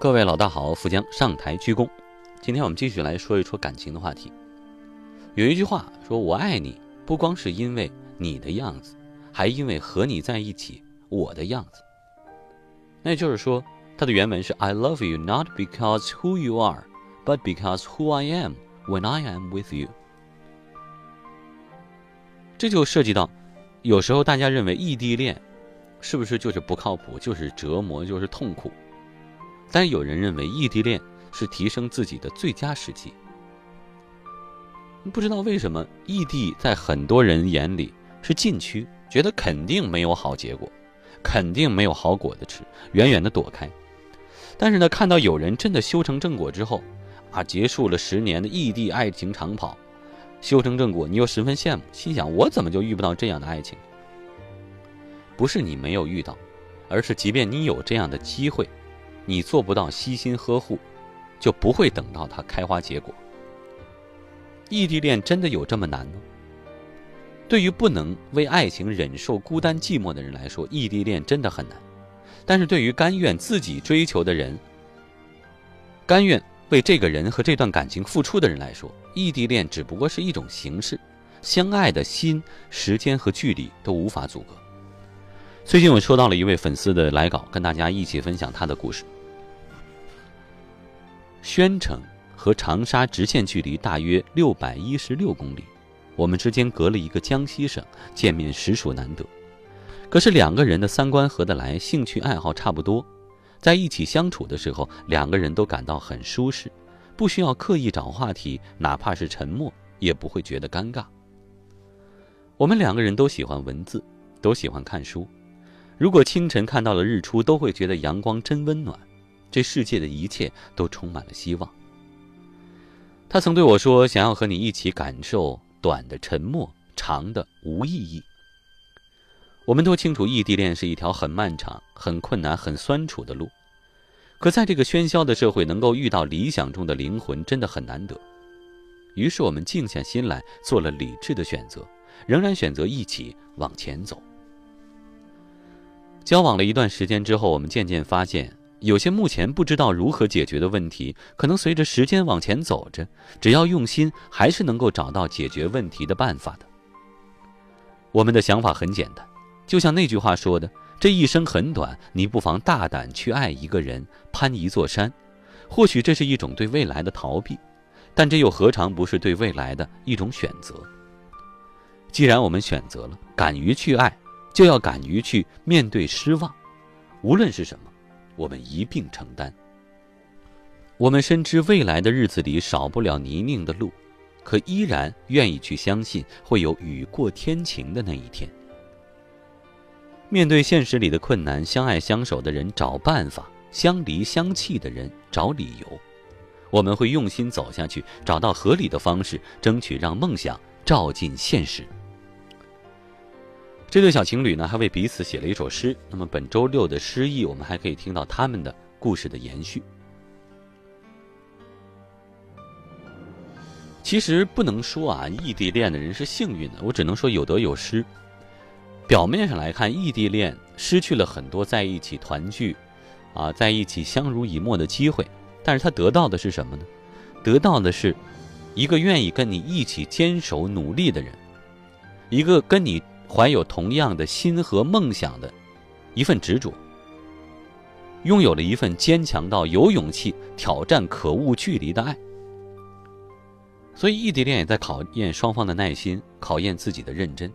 各位老大好，富江上台鞠躬。今天我们继续来说一说感情的话题。有一句话说：“我爱你，不光是因为你的样子，还因为和你在一起我的样子。”那就是说，它的原文是 “I love you not because who you are, but because who I am when I am with you。”这就涉及到，有时候大家认为异地恋，是不是就是不靠谱，就是折磨，就是痛苦？但有人认为异地恋是提升自己的最佳时机。不知道为什么，异地在很多人眼里是禁区，觉得肯定没有好结果，肯定没有好果子吃，远远的躲开。但是呢，看到有人真的修成正果之后，啊，结束了十年的异地爱情长跑，修成正果，你又十分羡慕，心想我怎么就遇不到这样的爱情？不是你没有遇到，而是即便你有这样的机会。你做不到悉心呵护，就不会等到它开花结果。异地恋真的有这么难吗？对于不能为爱情忍受孤单寂寞的人来说，异地恋真的很难；但是对于甘愿自己追求的人，甘愿为这个人和这段感情付出的人来说，异地恋只不过是一种形式，相爱的心、时间和距离都无法阻隔。最近我收到了一位粉丝的来稿，跟大家一起分享他的故事。宣城和长沙直线距离大约六百一十六公里，我们之间隔了一个江西省，见面实属难得。可是两个人的三观合得来，兴趣爱好差不多，在一起相处的时候，两个人都感到很舒适，不需要刻意找话题，哪怕是沉默也不会觉得尴尬。我们两个人都喜欢文字，都喜欢看书，如果清晨看到了日出，都会觉得阳光真温暖。这世界的一切都充满了希望。他曾对我说：“想要和你一起感受短的沉默，长的无意义。”我们都清楚，异地恋是一条很漫长、很困难、很酸楚的路。可在这个喧嚣的社会，能够遇到理想中的灵魂，真的很难得。于是我们静下心来，做了理智的选择，仍然选择一起往前走。交往了一段时间之后，我们渐渐发现。有些目前不知道如何解决的问题，可能随着时间往前走着，只要用心，还是能够找到解决问题的办法的。我们的想法很简单，就像那句话说的：“这一生很短，你不妨大胆去爱一个人，攀一座山。”或许这是一种对未来的逃避，但这又何尝不是对未来的一种选择？既然我们选择了，敢于去爱，就要敢于去面对失望，无论是什么。我们一并承担。我们深知未来的日子里少不了泥泞的路，可依然愿意去相信会有雨过天晴的那一天。面对现实里的困难，相爱相守的人找办法，相离相弃的人找理由。我们会用心走下去，找到合理的方式，争取让梦想照进现实。这对小情侣呢，还为彼此写了一首诗。那么本周六的诗意，我们还可以听到他们的故事的延续。其实不能说啊，异地恋的人是幸运的，我只能说有得有失。表面上来看，异地恋失去了很多在一起团聚，啊，在一起相濡以沫的机会，但是他得到的是什么呢？得到的是一个愿意跟你一起坚守努力的人，一个跟你。怀有同样的心和梦想的一份执着，拥有了一份坚强到有勇气挑战可恶距离的爱。所以，异地恋也在考验双方的耐心，考验自己的认真。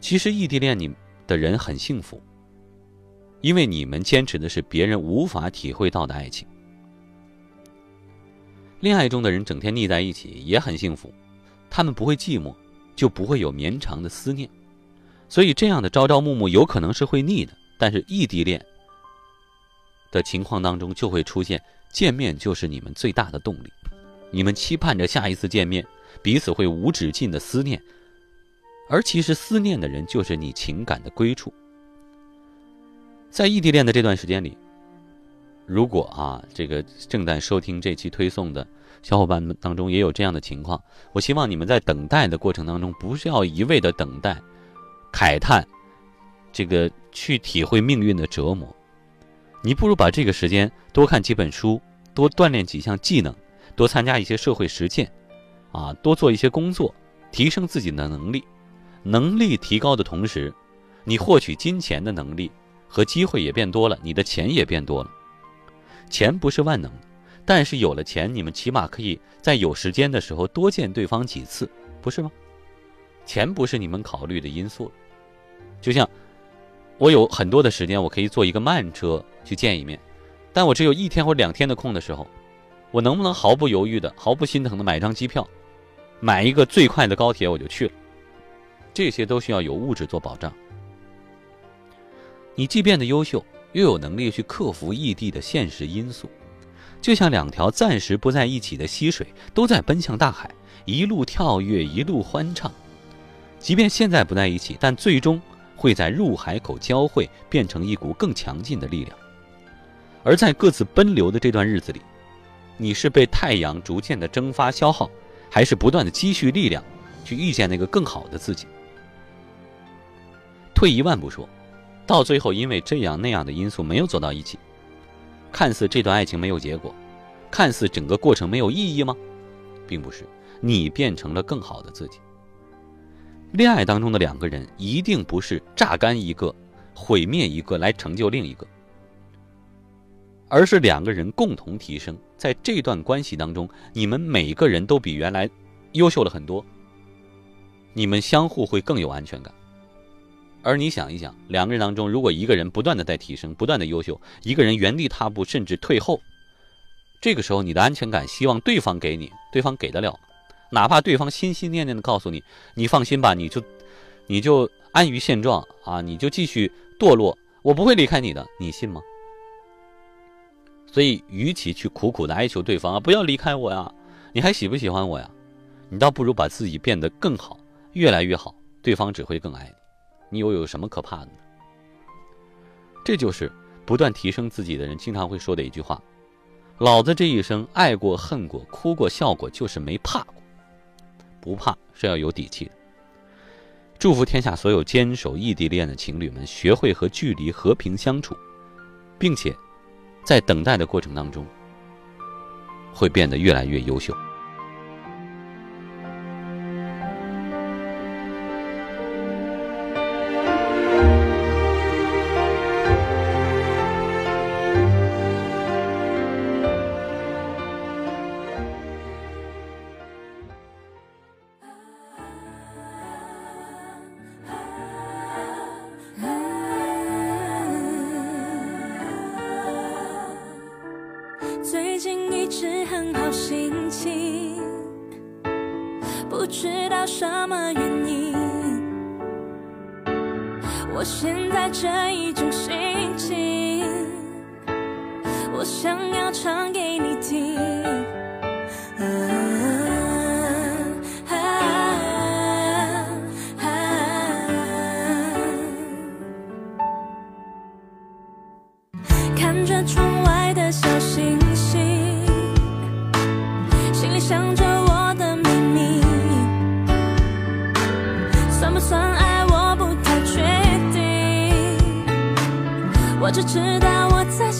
其实，异地恋你的人很幸福，因为你们坚持的是别人无法体会到的爱情。恋爱中的人整天腻在一起也很幸福，他们不会寂寞。就不会有绵长的思念，所以这样的朝朝暮暮有可能是会腻的。但是异地恋的情况当中，就会出现见面就是你们最大的动力，你们期盼着下一次见面，彼此会无止境的思念，而其实思念的人就是你情感的归处。在异地恋的这段时间里，如果啊，这个正在收听这期推送的。小伙伴们当中也有这样的情况，我希望你们在等待的过程当中，不是要一味的等待、慨叹，这个去体会命运的折磨。你不如把这个时间多看几本书，多锻炼几项技能，多参加一些社会实践，啊，多做一些工作，提升自己的能力。能力提高的同时，你获取金钱的能力和机会也变多了，你的钱也变多了。钱不是万能，但是有了钱，你们起码可以在有时间的时候多见对方几次，不是吗？钱不是你们考虑的因素，就像我有很多的时间，我可以坐一个慢车去见一面，但我只有一天或两天的空的时候，我能不能毫不犹豫的、毫不心疼的买张机票，买一个最快的高铁我就去了？这些都需要有物质做保障。你既变得优秀，又有能力去克服异地的现实因素，就像两条暂时不在一起的溪水，都在奔向大海，一路跳跃，一路欢唱。即便现在不在一起，但最终会在入海口交汇，变成一股更强劲的力量。而在各自奔流的这段日子里，你是被太阳逐渐的蒸发消耗，还是不断的积蓄力量，去遇见那个更好的自己？退一万步说，到最后因为这样那样的因素没有走到一起，看似这段爱情没有结果，看似整个过程没有意义吗？并不是，你变成了更好的自己。恋爱当中的两个人一定不是榨干一个、毁灭一个来成就另一个，而是两个人共同提升。在这段关系当中，你们每个人都比原来优秀了很多，你们相互会更有安全感。而你想一想，两个人当中，如果一个人不断的在提升、不断的优秀，一个人原地踏步甚至退后，这个时候你的安全感希望对方给你，对方给得了？哪怕对方心心念念的告诉你，你放心吧，你就，你就安于现状啊，你就继续堕落，我不会离开你的，你信吗？所以，与其去苦苦的哀求对方啊，不要离开我呀，你还喜不喜欢我呀？你倒不如把自己变得更好，越来越好，对方只会更爱你，你又有什么可怕的呢？这就是不断提升自己的人经常会说的一句话：老子这一生爱过、恨过、哭过、笑过，就是没怕过。不怕是要有底气的。祝福天下所有坚守异地恋的情侣们，学会和距离和平相处，并且在等待的过程当中，会变得越来越优秀。很好心情，不知道什么原因？我现在这一种心情，我想要唱给你听。只知道我在